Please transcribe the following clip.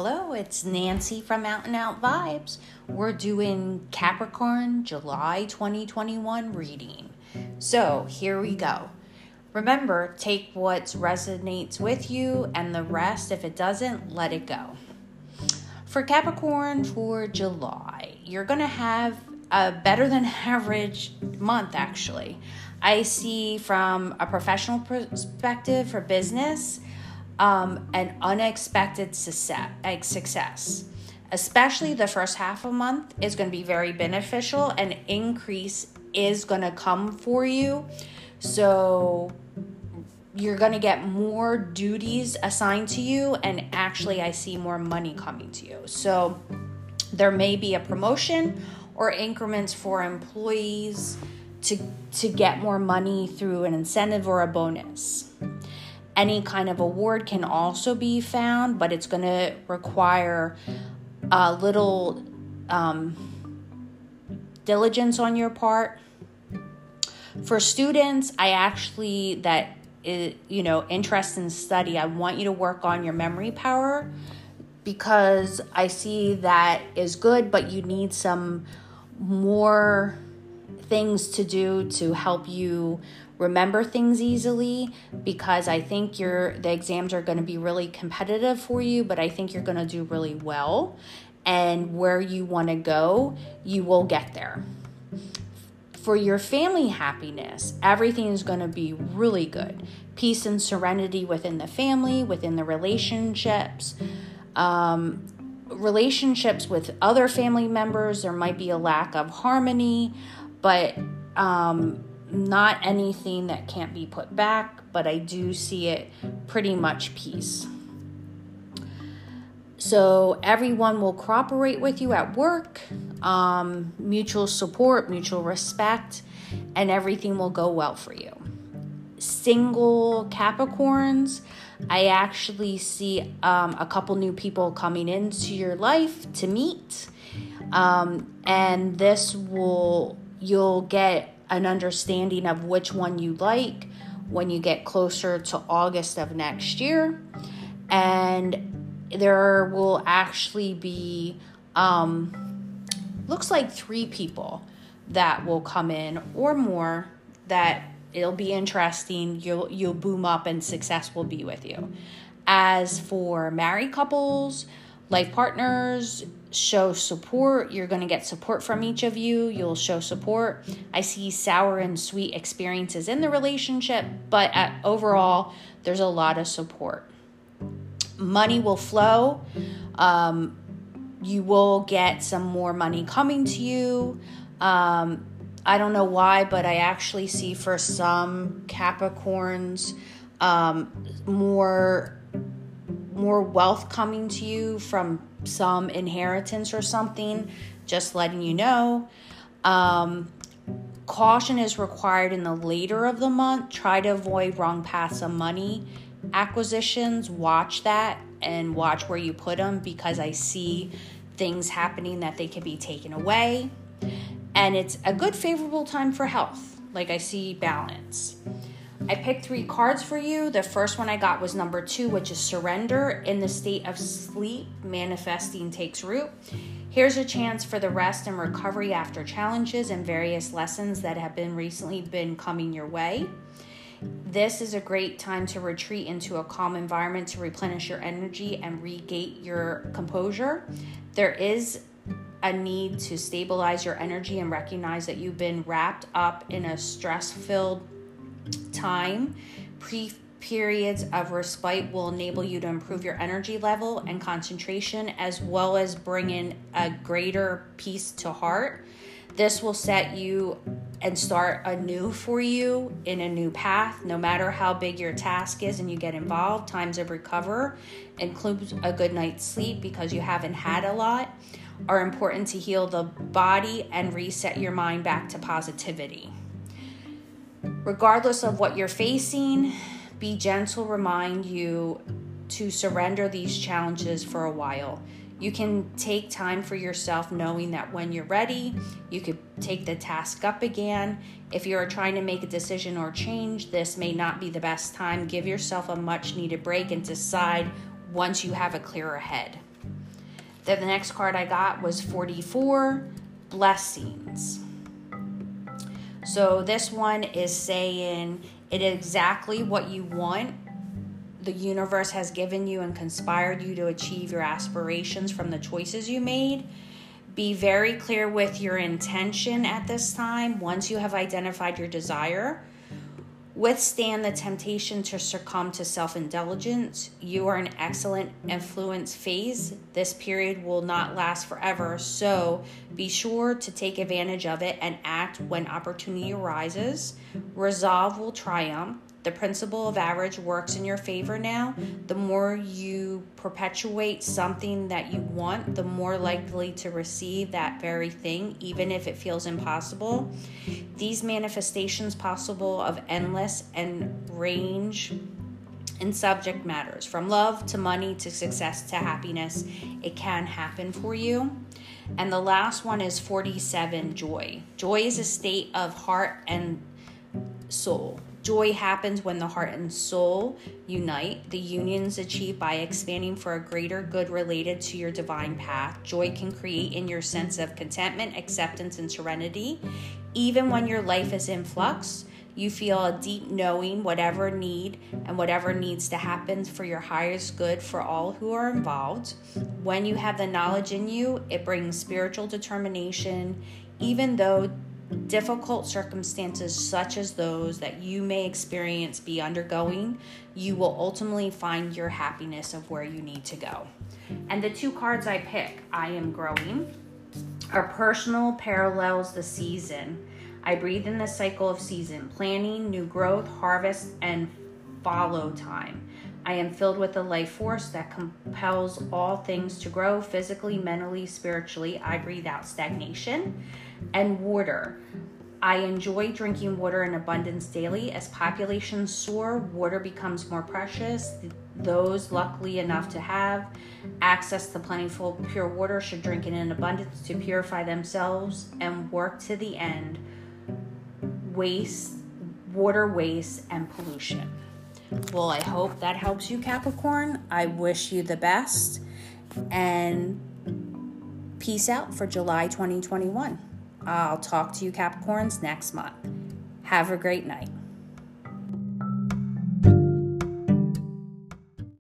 Hello, it's Nancy from Out and Out Vibes. We're doing Capricorn July 2021 reading. So here we go. Remember, take what resonates with you, and the rest, if it doesn't, let it go. For Capricorn for July, you're going to have a better than average month, actually. I see from a professional perspective for business um, an unexpected success. Especially the first half of month is going to be very beneficial, and increase is going to come for you. So you're going to get more duties assigned to you, and actually, I see more money coming to you. So there may be a promotion or increments for employees to to get more money through an incentive or a bonus. Any kind of award can also be found, but it's going to require a little um, diligence on your part. For students, I actually that is, you know interest in study. I want you to work on your memory power because I see that is good, but you need some more things to do to help you remember things easily because I think your the exams are going to be really competitive for you, but I think you're going to do really well and where you want to go, you will get there. For your family happiness, everything is going to be really good. Peace and serenity within the family, within the relationships. Um, relationships with other family members, there might be a lack of harmony, but um, not anything that can't be put back, but I do see it pretty much peace. So everyone will cooperate with you at work, um, mutual support, mutual respect, and everything will go well for you. Single Capricorns, I actually see um, a couple new people coming into your life to meet, um, and this will you'll get an understanding of which one you like when you get closer to August of next year. And there will actually be, um, looks like three people that will come in or more that it'll be interesting. You'll, you'll boom up and success will be with you. As for married couples, life partners, show support. You're going to get support from each of you. You'll show support. I see sour and sweet experiences in the relationship, but at, overall, there's a lot of support. Money will flow. Um, you will get some more money coming to you. Um, I don't know why, but I actually see for some Capricorns um, more more wealth coming to you from some inheritance or something, just letting you know. Um, caution is required in the later of the month. Try to avoid wrong paths of money acquisitions. Watch that and watch where you put them because I see things happening that they can be taken away. And it's a good, favorable time for health. Like I see balance. I picked three cards for you. The first one I got was number two, which is surrender. In the state of sleep, manifesting takes root. Here's a chance for the rest and recovery after challenges and various lessons that have been recently been coming your way. This is a great time to retreat into a calm environment to replenish your energy and regate your composure. There is a need to stabilize your energy and recognize that you've been wrapped up in a stress filled time. Pre periods of respite will enable you to improve your energy level and concentration, as well as bring in a greater peace to heart. This will set you and start anew for you in a new path, no matter how big your task is and you get involved. Times of recover includes a good night's sleep because you haven't had a lot, are important to heal the body and reset your mind back to positivity. Regardless of what you're facing, be gentle, remind you to surrender these challenges for a while. You can take time for yourself, knowing that when you're ready, you could take the task up again. If you're trying to make a decision or change, this may not be the best time. Give yourself a much needed break and decide once you have a clearer head. Then the next card I got was 44 blessings. So this one is saying it exactly what you want. The universe has given you and conspired you to achieve your aspirations from the choices you made. Be very clear with your intention at this time once you have identified your desire withstand the temptation to succumb to self indulgence. You are an excellent influence phase. This period will not last forever, so be sure to take advantage of it and act when opportunity arises. Resolve will triumph. The principle of average works in your favor now. The more you perpetuate something that you want, the more likely to receive that very thing, even if it feels impossible. These manifestations possible of endless and range in subject matters from love to money to success to happiness it can happen for you and the last one is 47 joy joy is a state of heart and soul Joy happens when the heart and soul unite. The union is achieved by expanding for a greater good related to your divine path. Joy can create in your sense of contentment, acceptance, and serenity. Even when your life is in flux, you feel a deep knowing whatever need and whatever needs to happen for your highest good for all who are involved. When you have the knowledge in you, it brings spiritual determination, even though difficult circumstances such as those that you may experience be undergoing, you will ultimately find your happiness of where you need to go. And the two cards I pick, I am growing, are personal parallels the season. I breathe in the cycle of season, planning, new growth, harvest, and follow time. I am filled with a life force that compels all things to grow physically, mentally, spiritually. I breathe out stagnation and water. I enjoy drinking water in abundance daily. As populations soar, water becomes more precious. Those luckily enough to have access to plentiful pure water should drink it in abundance to purify themselves and work to the end waste, water waste, and pollution. Well, I hope that helps you, Capricorn. I wish you the best and peace out for July 2021. I'll talk to you, Capricorns, next month. Have a great night.